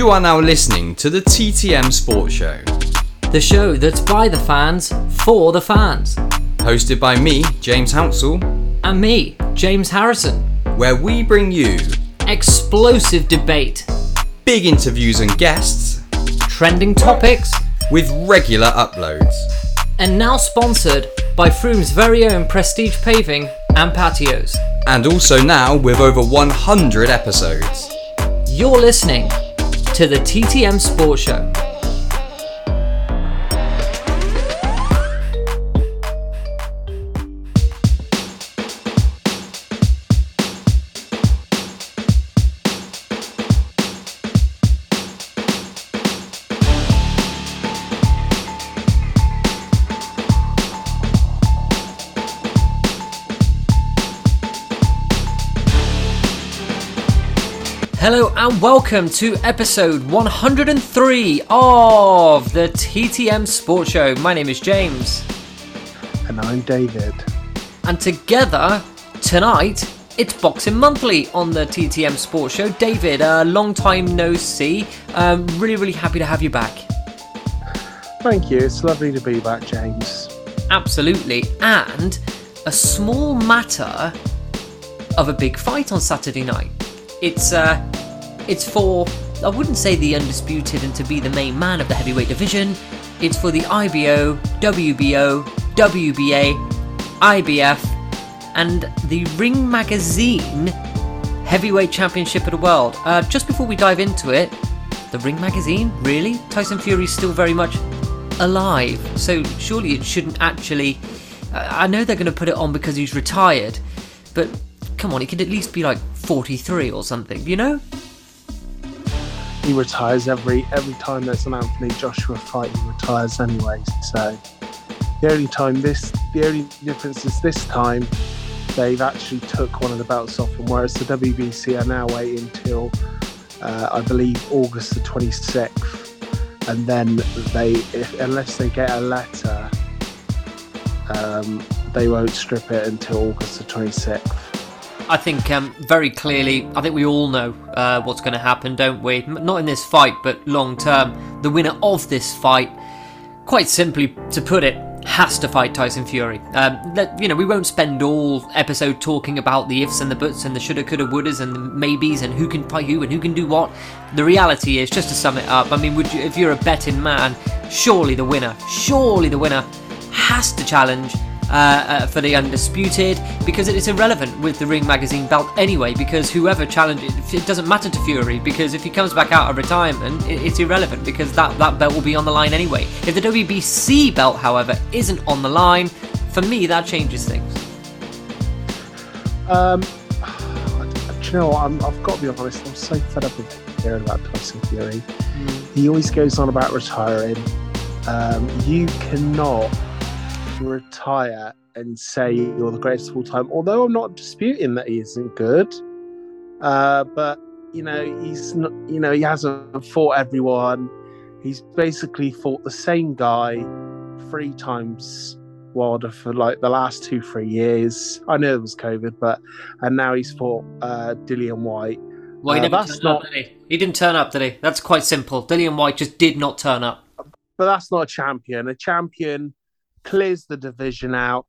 You are now listening to the TTM Sports Show. The show that's by the fans, for the fans. Hosted by me, James Hounsell. And me, James Harrison. Where we bring you explosive debate, big interviews and guests, trending topics, with regular uploads. And now sponsored by Froome's very own Prestige Paving and Patios. And also now with over 100 episodes. You're listening to the TTM Sports Show. Hello and welcome to episode 103 of the TTM Sports Show. My name is James. And I'm David. And together, tonight, it's Boxing Monthly on the TTM Sports Show. David, a uh, long time no see. Um, really, really happy to have you back. Thank you. It's lovely to be back, James. Absolutely. And a small matter of a big fight on Saturday night. It's uh, it's for I wouldn't say the undisputed and to be the main man of the heavyweight division. It's for the IBO, WBO, WBA, IBF, and the Ring Magazine Heavyweight Championship of the World. Uh, just before we dive into it, the Ring Magazine, really? Tyson Fury's still very much alive, so surely it shouldn't actually. I know they're going to put it on because he's retired, but come on, he could at least be like 43 or something, you know? He retires every every time there's an Anthony Joshua fight. He retires anyway. So the only time this, the only difference is this time they've actually took one of the belts off him, whereas the WBC are now waiting until uh, I believe August the 26th, and then they, if, unless they get a letter, um, they won't strip it until August the 26th. I think um, very clearly, I think we all know uh, what's going to happen, don't we? Not in this fight, but long term. The winner of this fight, quite simply to put it, has to fight Tyson Fury. Um, you know, we won't spend all episode talking about the ifs and the buts and the shoulda, coulda, wouldas and the maybes and who can fight who and who can do what. The reality is, just to sum it up, I mean, you, if you're a betting man, surely the winner, surely the winner has to challenge uh, uh, for the undisputed because it is irrelevant with the Ring Magazine belt anyway. Because whoever challenges, it doesn't matter to Fury because if he comes back out of retirement, it, it's irrelevant because that that belt will be on the line anyway. If the WBC belt, however, isn't on the line, for me that changes things. Um, you know i have got to be honest. I'm so fed up with hearing about Tyson Fury. Mm. He always goes on about retiring. um, you cannot retire and say you're the greatest of all time. Although I'm not disputing that he isn't good, uh, but you know he's not. You know he hasn't fought everyone. He's basically fought the same guy three times Wilder for like the last two three years. I know it was COVID, but and now he's fought uh, Dillian Whyte. Well, he Uh, never that's turned not- up, did he? He didn't turn up, did he? That's quite simple. Dillian Whyte just did not turn up. but that's not a champion. A champion clears the division out,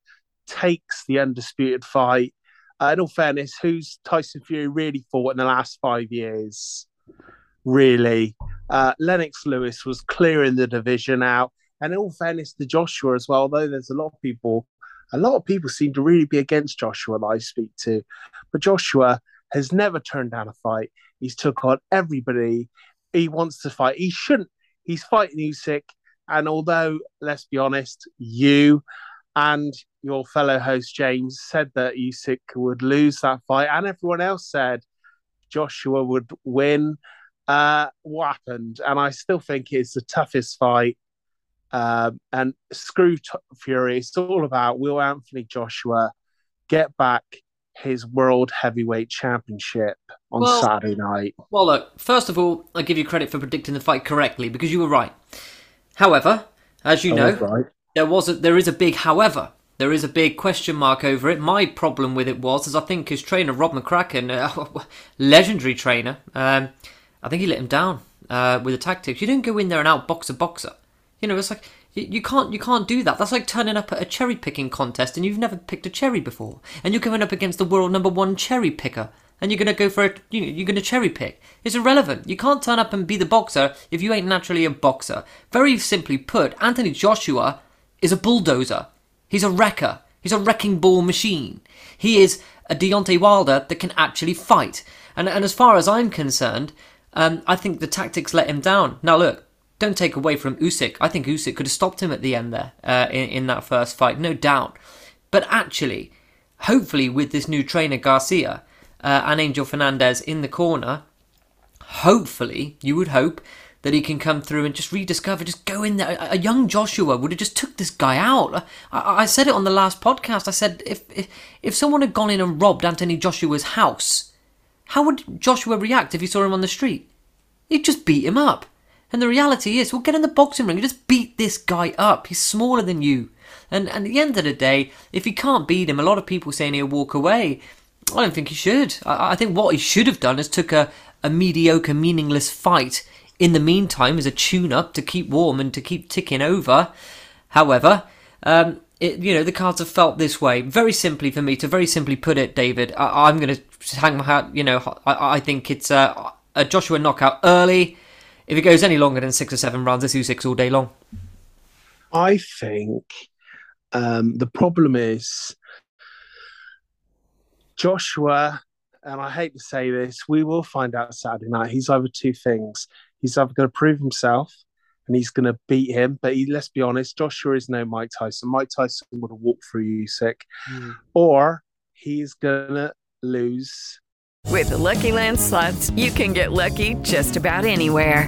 takes the undisputed fight. Uh, in all fairness, who's Tyson Fury really fought in the last five years? Really, uh, Lennox Lewis was clearing the division out, and in all fairness to Joshua as well. Though there's a lot of people, a lot of people seem to really be against Joshua that I speak to, but Joshua has never turned down a fight. He's took on everybody. He wants to fight. He shouldn't. He's fighting Usyk. And although, let's be honest, you and your fellow host James said that Usyk would lose that fight, and everyone else said Joshua would win. Uh, what happened? And I still think it's the toughest fight. Um, and screw T- Fury. It's all about Will Anthony Joshua get back his world heavyweight championship on Well- Saturday night. Well, look, first of all, I give you credit for predicting the fight correctly because you were right. However, as you I know, right. there was a, there is a big however. There is a big question mark over it. My problem with it was, as I think his trainer Rob McCracken, uh, legendary trainer, um, I think he let him down uh, with the tactics. You don't go in there and outbox a boxer. You know, it's like you, you can't you can't do that. That's like turning up at a cherry picking contest and you've never picked a cherry before, and you're going up against the world number one cherry picker, and you're going to go for it. You're going to cherry pick. It's irrelevant. You can't turn up and be the boxer if you ain't naturally a boxer. Very simply put, Anthony Joshua is a bulldozer. He's a wrecker. He's a wrecking ball machine. He is a Deontay Wilder that can actually fight. And, and as far as I'm concerned, um, I think the tactics let him down. Now look, don't take away from Usyk. I think Usyk could have stopped him at the end there uh, in, in that first fight, no doubt. But actually, hopefully with this new trainer Garcia uh, and Angel Fernandez in the corner, hopefully you would hope that he can come through and just rediscover, just go in there. A, a young Joshua would have just took this guy out. I, I said it on the last podcast. I said if, if if someone had gone in and robbed Anthony Joshua's house, how would Joshua react if he saw him on the street? He'd just beat him up. And the reality is, well, get in the boxing ring and just beat this guy up. He's smaller than you. And, and at the end of the day, if he can't beat him, a lot of people saying he'll walk away. I don't think he should. I, I think what he should have done is took a, a mediocre, meaningless fight in the meantime as a tune-up to keep warm and to keep ticking over. However, um, it, you know the cards have felt this way. Very simply for me to very simply put it, David, I, I'm going to hang my hat. You know, I, I think it's a, a Joshua knockout early. If it goes any longer than six or seven rounds, it's Usyk all day long. I think um, the problem is Joshua, and I hate to say this, we will find out Saturday night. He's over two things. He's either going to prove himself and he's going to beat him. But he, let's be honest, Joshua is no Mike Tyson. Mike Tyson would have walked through Usyk, hmm. or he's going to lose. With the Lucky Land slots, you can get lucky just about anywhere.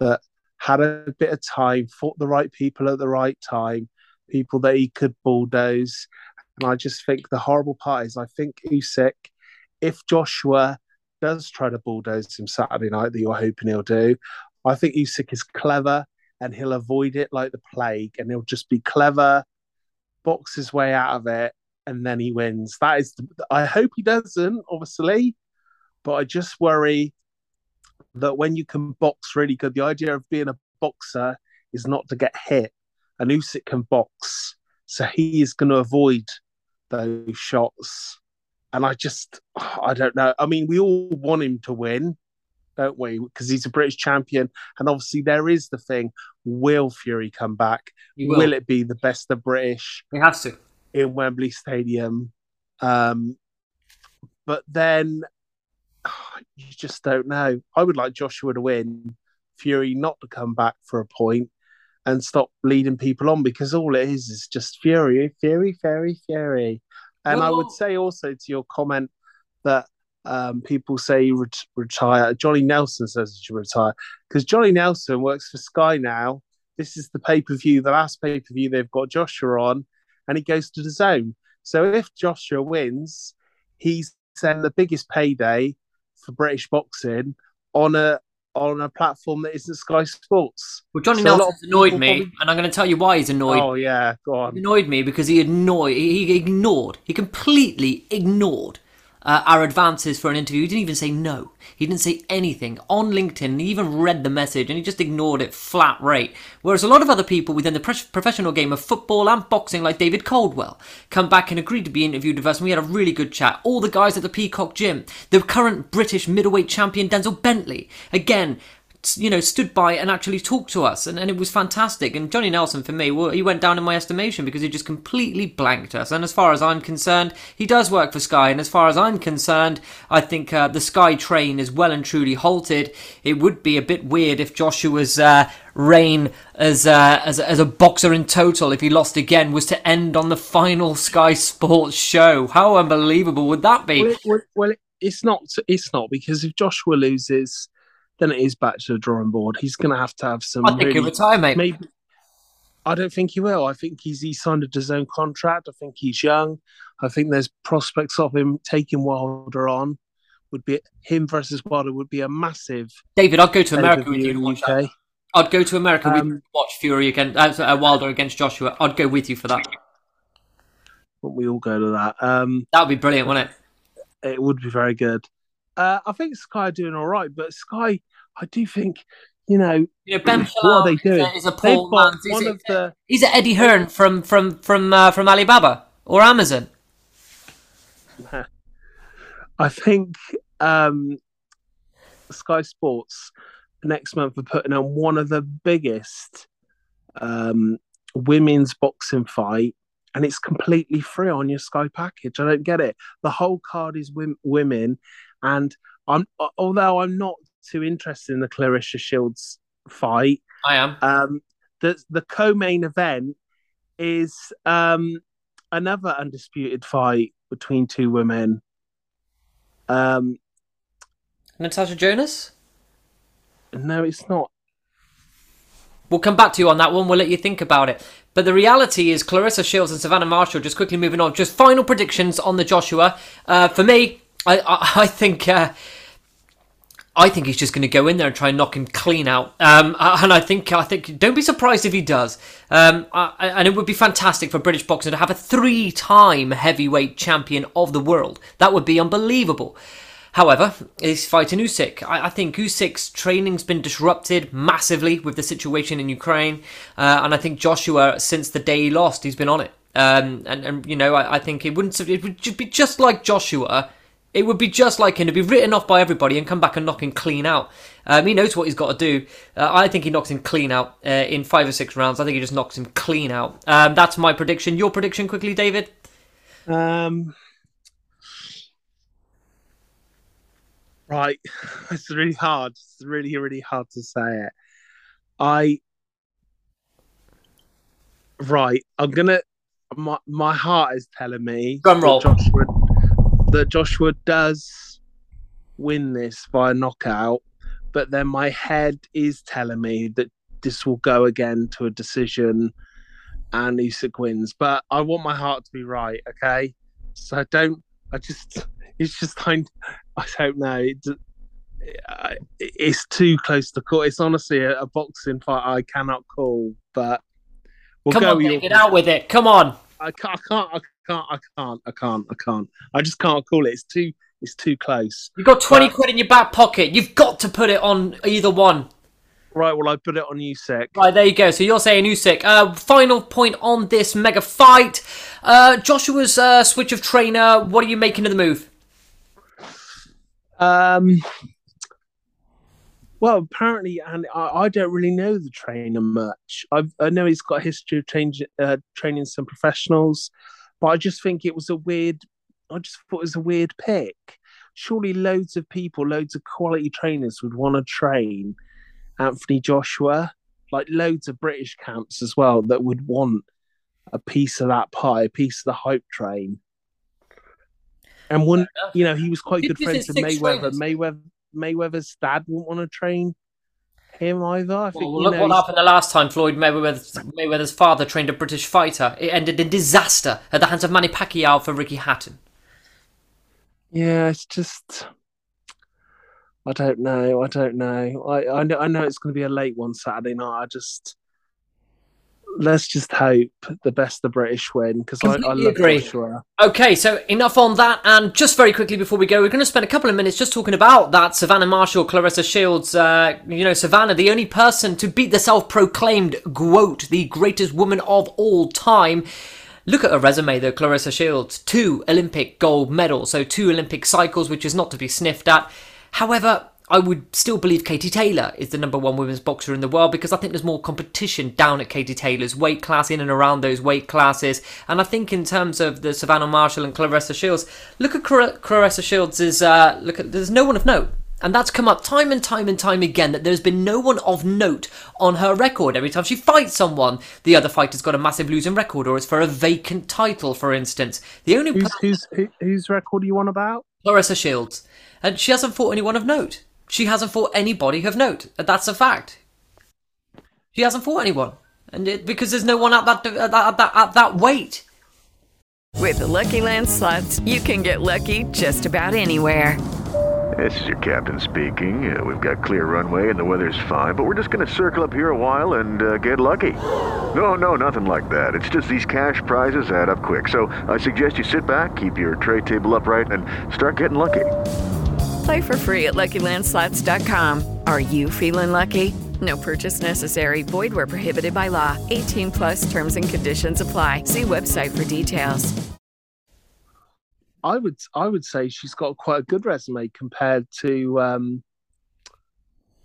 that had a bit of time, fought the right people at the right time, people that he could bulldoze. And I just think the horrible part is I think Usyk, if Joshua does try to bulldoze him Saturday night, that you're hoping he'll do, I think Usyk is clever and he'll avoid it like the plague and he'll just be clever, box his way out of it, and then he wins. That is, I hope he doesn't, obviously, but I just worry that when you can box really good, the idea of being a boxer is not to get hit. And Usyk can box, so he is going to avoid those shots. And I just, I don't know. I mean, we all want him to win, don't we? Because he's a British champion, and obviously there is the thing: will Fury come back? Will. will. it be the best of British He has to. in Wembley Stadium? Um, but then you just don't know. I would like Joshua to win, Fury not to come back for a point, and stop leading people on because all it is is just Fury, Fury, Fury, Fury. And I would say also to your comment that um, people say ret- retire. Johnny Nelson says he should retire because Johnny Nelson works for Sky now. This is the pay per view, the last pay per view they've got Joshua on, and he goes to DAZN. So if Joshua wins, he's then the biggest payday for British boxing on a on a platform that isn't Sky Sports. Well, Johnny So a lot Nelson's annoyed me, probably- and I'm going to tell you why he's annoyed. Oh yeah, go He on. annoyed me because he annoyed, he he ignored, he completely ignored uh, our advances for an interview. He didn't even say no. He didn't say anything on LinkedIn. He even read the message and he just ignored it flat rate. Whereas a lot of other people within the professional game of football and boxing, like David Caldwell, come back and agreed to be interviewed with us, and we had a really good chat. All the guys at the Peacock Gym, the current British middleweight champion Denzel Bentley, again you know, stood by and actually talked to us, and, and it was fantastic. And Johnny Nelson, for me, well, he went down in my estimation because he just completely blanked us. And as far as I'm concerned, he does work for Sky. And as far as I'm concerned, I think uh, the Sky train is well and truly halted. It would be a bit weird if Joshua's uh, reign as uh, as a- as a boxer in total, if he lost again, was to end on the final Sky Sports show. How unbelievable would that be? Well, well, well, it, it's not. It's not because if Joshua loses, then it is back to the drawing board. He's going to have to have some. I think he'll retire, mate. Maybe. I don't think he will. I think he's he signed a DAZN contract. I think he's young. I think there's prospects of him taking Wilder on. Would be him versus Wilder would be a massive. David, I'd go to America with you to watch that. I'd go to America with Um, you to watch Fury against uh, Wilder against Joshua. I'd go with you for that. But we all go to that. Um, That would be brilliant, wouldn't it? it would be very good. Uh, I think Sky are doing all right, but Sky, I do think, you know, know, Ben what are they doing? is a They've poor man. He's one a- of the. He's a Eddie Hearn from from from uh, from Alibaba or Amazon. I think um, Sky Sports next month are putting on one of the biggest um, women's boxing fight, and it's completely free on your Sky package. I don't get it. The whole card is women, and I'm although I'm not too interested in the Claressa Shields fight. I am. Um, the the co-main event is um, another undisputed fight between two women. Um, Natasha Jonas. no, it's not. We'll come back to you on that one. We'll let you think about it. But the reality is, Claressa Shields and Savannah Marshall. Just quickly moving on. Just final predictions on the Joshua. Uh, for me, I I, think. Uh, I think he's just going to go in there and try and knock him clean out. Um, and I think I think don't be surprised if he does. Um, I, and it would be fantastic for British boxing to have a three-time heavyweight champion of the world. That would be unbelievable. However, he's fighting Usyk. I, I think Usyk's training's been disrupted massively with the situation in Ukraine, uh, and I think Joshua, since the day he lost, he's been on it. Um, and, and you know, I, I think it wouldn't. It would be just like Joshua. It would be just like him to be written off by everybody and come back and knock him clean out. Um, he knows what he's got to do. Uh, I think he knocks him clean out uh, in five or six rounds. I think he just knocks him clean out. Um, that's my prediction. Your prediction, quickly, David. Um, right, it's really hard. It's really, really hard to say it. I right. I'm gonna. My my heart is telling me Drum roll. Joshua that Joshua does win this by a knockout, but then my head is telling me that this will go again to a decision and Usyk wins. But I want my heart to be right, okay? So I don't. I just. It's just I. I don't know. It, it's too close to call. It's honestly a, a boxing fight I cannot call. But we'll Come go on, David, out with it. Come on. I can't, I can't, I can't, I can't, I can't, I can't. I just can't call it. It's too, it's too close. You've got 20 But- quid in your back pocket. You've got to put it on either one. Right, well, I put it on Usyk. Right, there you go. So you're saying Usyk. Uh, final point on this mega fight. Uh, Joshua's uh, switch of trainer. What are you making of the move? Um, Well, apparently, and I, I don't really know the trainer much. I've, I know he's got a history of change, uh, training some professionals, but I just think it was a weird. I just thought it was a weird pick. Surely, loads of people, loads of quality trainers would want to train Anthony Joshua, like loads of British camps as well that would want a piece of that pie, a piece of the hype train. And one, you know, he was quite good friends with Mayweather. trainers? Mayweather, Mayweather's dad wouldn't want to train him either. I think. Well, look know, what he's- happened the last time Floyd Mayweather's, Mayweather's father trained a British fighter. It ended in disaster at the hands of Manny Pacquiao for Ricky Hatton. Yeah, it's just. I don't know. I don't know. I I know, I know it's going to be a late one Saturday night. I just let's just hope the best the British win because I, I agree. Okay, so enough on that, and just very quickly before we go, we're going to spend a couple of minutes just talking about that Savannah Marshall, Claressa Shields. Uh, you know, Savannah, the only person to beat the self-proclaimed GWOAT, the greatest woman of all time. Look at her resume, though, Claressa Shields. Two Olympic gold medals, so two Olympic cycles, which is not to be sniffed at. However, I would still believe Katie Taylor is the number one women's boxer in the world because I think there's more competition down at Katie Taylor's weight class, in and around those weight classes. And I think in terms of the Savannah Marshall and Claressa Shields, look at Clar- Claressa Shields is uh, look at there's no one of note. And that's come up time and time and time again that there's been no one of note on her record. Every time she fights someone, the other fighter's got a massive losing record, or it's for a vacant title, for instance. The only Who's who's who, whose record are you on about? Claressa Shields. And she hasn't fought anyone of note. She hasn't fought anybody of note. That's a fact. She hasn't fought anyone. And it, because there's no one at that, at that, at that, at that weight. With the Lucky Land slots, you can get lucky just about anywhere. This is your captain speaking. Uh, we've got clear runway and the weather's fine, but we're just going to circle up here a while and uh, get lucky. No, no, nothing like that. It's just these cash prizes add up quick. So I suggest you sit back, keep your tray table upright, and start getting lucky. Play for free at LuckyLandSlots.com. Are you feeling lucky? No purchase necessary. Void where prohibited by law. 18 plus terms and conditions apply. See website for details. I would I would say she's got quite a good resume compared to um,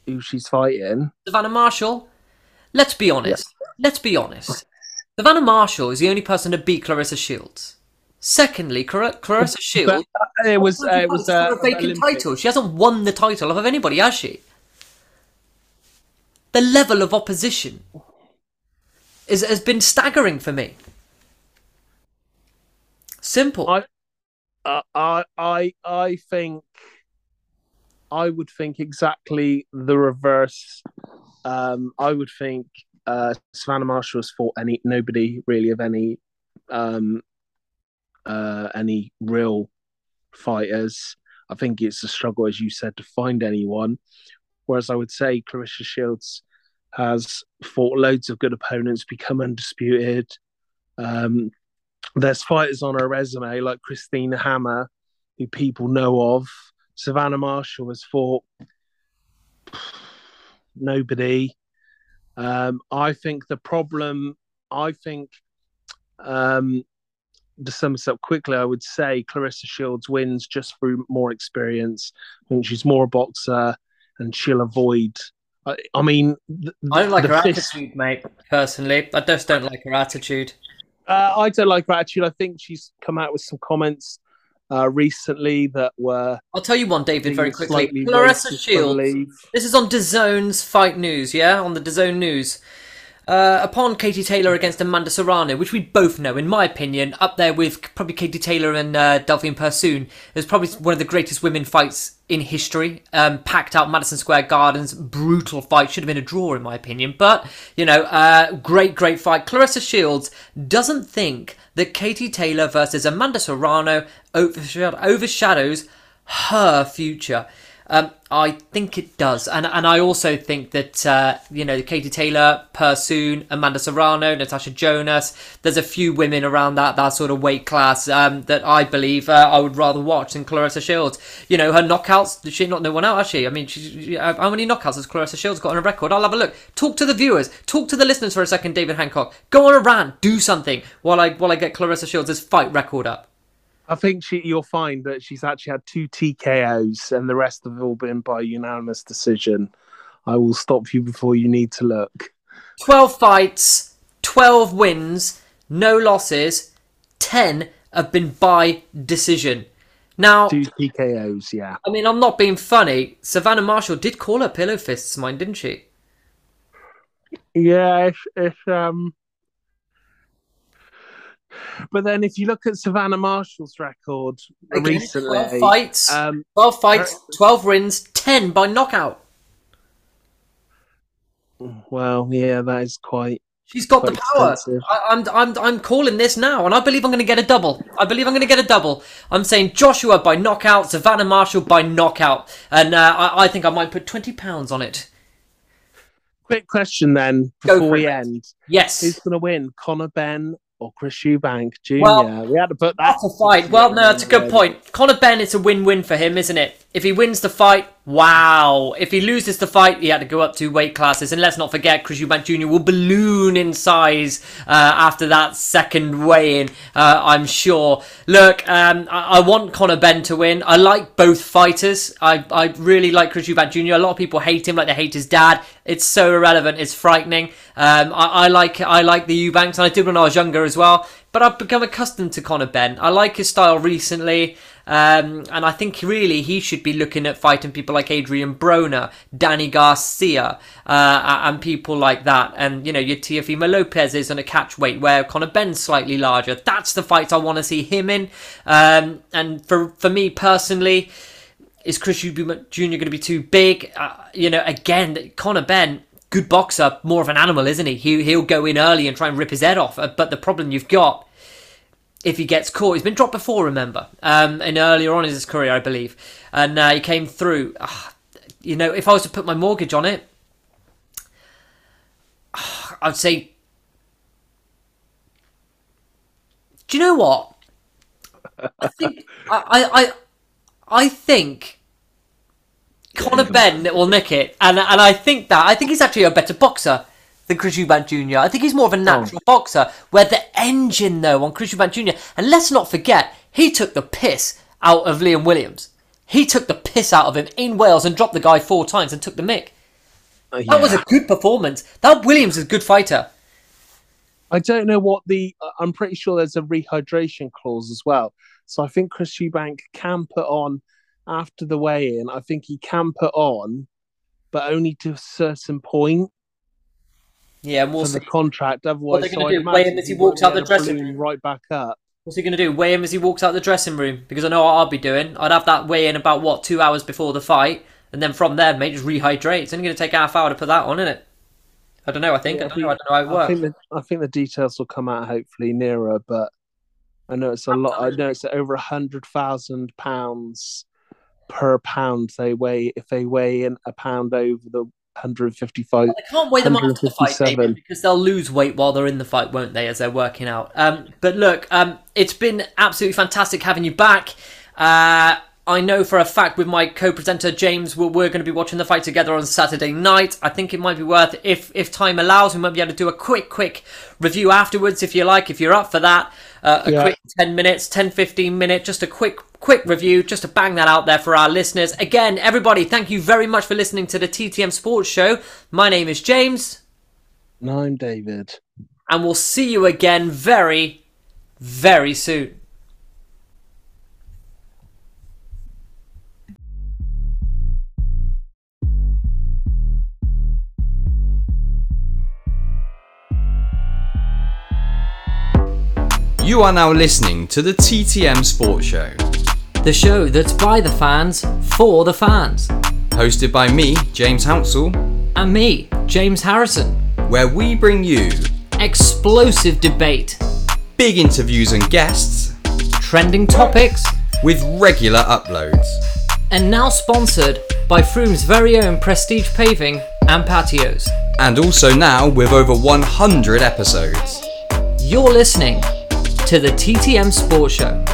who she's fighting. Savannah Marshall, let's be honest. Let's be honest. Savannah Marshall is the only person to beat Claressa Shields. Secondly, Clar- Claressa Shields. But it was uh, it was uh, a vacant Olympic. title. She hasn't won the title of anybody, has she? The level of opposition is has been staggering for me. Simple. I, uh, I, I, I think I would think exactly the reverse. Um, I would think uh, Savannah Marshall has fought any nobody really of any um, uh, any real fighters. I think it's a struggle, as you said, to find anyone. Whereas I would say Claressa Shields has fought loads of good opponents, become undisputed. Um, there's fighters on her resume like Christina Hammer, who people know of. Savannah Marshall has fought nobody. Um, I think the problem, I think, um, to sum this up quickly, I would say Claressa Shields wins just through more experience. I think she's more a boxer and she'll avoid. I, I mean, the, I don't like her fist- attitude, mate. Personally, I just don't like her attitude. Uh, I don't like her attitude. I think she's come out with some comments uh, recently that were I'll tell you one, David, very quickly. Claressa Shields. This is on DAZN's Fight News, yeah, on the DAZN News. Uh, upon Katie Taylor against Amanda Serrano, which we both know, in my opinion, up there with probably Katie Taylor and uh, Delphine Persoon, is probably one of the greatest women fights in history. Um, packed out Madison Square Gardens, brutal fight. Should have been a draw, in my opinion. But, you know, uh, great, great fight. Claressa Shields doesn't think that Katie Taylor versus Amanda Serrano overshadows her future. Um, I think it does, and and I also think that uh, you know Katie Taylor, Persoon, Amanda Serrano, Natasha Jonas. There's a few women around that that sort of weight class um, that I believe uh, I would rather watch than Claressa Shields. You know her knockouts. She not no one out, has she? I mean, she, she- uh, how many knockouts has Claressa Shields got on her record? I'll have a look. Talk to the viewers. Talk to the listeners for a second, David Hancock. Go on a rant. Do something while I while I get Claressa Shields' fight record up. I think she, you'll find that she's actually had two TKOs, and the rest have all been by unanimous decision. I will stop you before you need to look. 12 fights, 12 wins, no losses, 10 have been by decision. Now, Two TKOs, yeah. I mean, I'm not being funny. Savannah Marshall did call her pillow fists mine, didn't she? Yeah, it's, it's um. But then, if you look at Savannah Marshall's record Again, recently, 12 fights, um, 12 fights, 12 wins, 10 by knockout. well, yeah, that is quite. She's got the power. I, I'm, I'm, I'm calling this now, and I believe I'm going to get a double. I believe I'm going to get a double. I'm saying Joshua by knockout, Savannah Marshall by knockout, and uh, I, I think I might put twenty pounds on it. Quick question then before we end: Yes, Who's going to win, Conor Benn or Chris Eubank Jr.? Well, we had to put that. that's a fight. Well, no, that's a good point. Conor Benn, it's a win-win for him, isn't it? If he wins the fight, wow. If he loses the fight, he had to go up two weight classes. And let's not forget, Chris Eubank Jr. will balloon in size uh, after that second weigh-in, uh, I'm sure. Look, um, I-, I want Conor Benn to win. I like both fighters. I, I really like Chris Eubank Jr. A lot of people hate him like they hate his dad. It's so irrelevant. It's frightening. Um, I, I like I like the Eubanks, and I did when I was younger as well. But I've become accustomed to Conor Benn. I like his style recently. Um, and I think really he should be looking at fighting people like Adrian Broner, Danny Garcia, uh, and people like that. And, you know, your Teofimo Lopez is on a catch weight where Conor Benn's slightly larger. That's the fights I want to see him in. Um, and for, for me personally, is Chris Eubank Jr. going to be too big? Uh, you know, again, Conor Benn, good boxer, more of an animal, isn't he? he? He'll go in early and try and rip his head off. Uh, But the problem you've got if he gets caught. He's been dropped before, remember, um, and earlier on in his career, I believe, and uh, he came through. Ah, you know, if I was to put my mortgage on it, I'd say. Do you know what? I think I I I, I think. Conor Benn will nick it, and and I think that I think he's actually a better boxer than Chris Eubank Jr. I think he's more of a natural boxer. Where the engine though on Chris Eubank Jr. And let's not forget, he took the piss out of Liam Williams. He took the piss out of him in Wales and dropped the guy four times and took the mick. Uh, That was a good performance. That Williams is a good fighter. I don't know what the. I'm pretty sure there's a rehydration clause as well. So I think Chris Eubank can put on after the weigh-in. I think he can put on, but only to a certain point Yeah, and we'll the contract. Otherwise, they're so gonna I'd do, weigh him as he walks out the to dressing room. right back up. What's he going to do? Weigh him as he walks out the dressing room? Because I know what I'll be doing. I'd have that weigh in about, what, two hours before the fight. And then from there, mate, just rehydrate. It's only going to take half hour to put that on, isn't it? I don't know. I think. I don't know. I don't know how it I think the, I think the details will come out hopefully nearer, but I know it's a lot. I know it's over a hundred thousand pounds per pound they weigh if they weigh in a pound over the 155. They can't weigh them after the fight, 157. David, because they'll lose weight while they're in the fight, won't they, as they're working out? Um, but look, um, it's been absolutely fantastic having you back. Uh, I know for a fact with my co-presenter James, we're, we're going to be watching the fight together on Saturday night. I think it might be worth, if if time allows, we might be able to do a quick, quick review afterwards, if you like, if you're up for that. Uh, a Yeah. quick 10 minutes, 10, 15 minute, just a quick, quick review, just to bang that out there for our listeners. Again, everybody, thank you very much for listening to the TTM Sports Show. My name is James, And I'm David. and we'll see you again very, very soon. You are now listening to the TTM Sports Show, The show that's by the fans, for the fans. hosted by me, James Hounsell, And me, James Harrison. where we bring you Explosive debate, big interviews and guests trending topics, with regular uploads. and now sponsored by Froome's very own Prestige Paving and Patios. And also now with over 100 episodes. You're listening to the TTM Sports Show.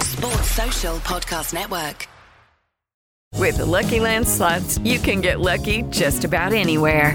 Sports Social Podcast Network. With the Lucky Land slots, you can get lucky just about anywhere.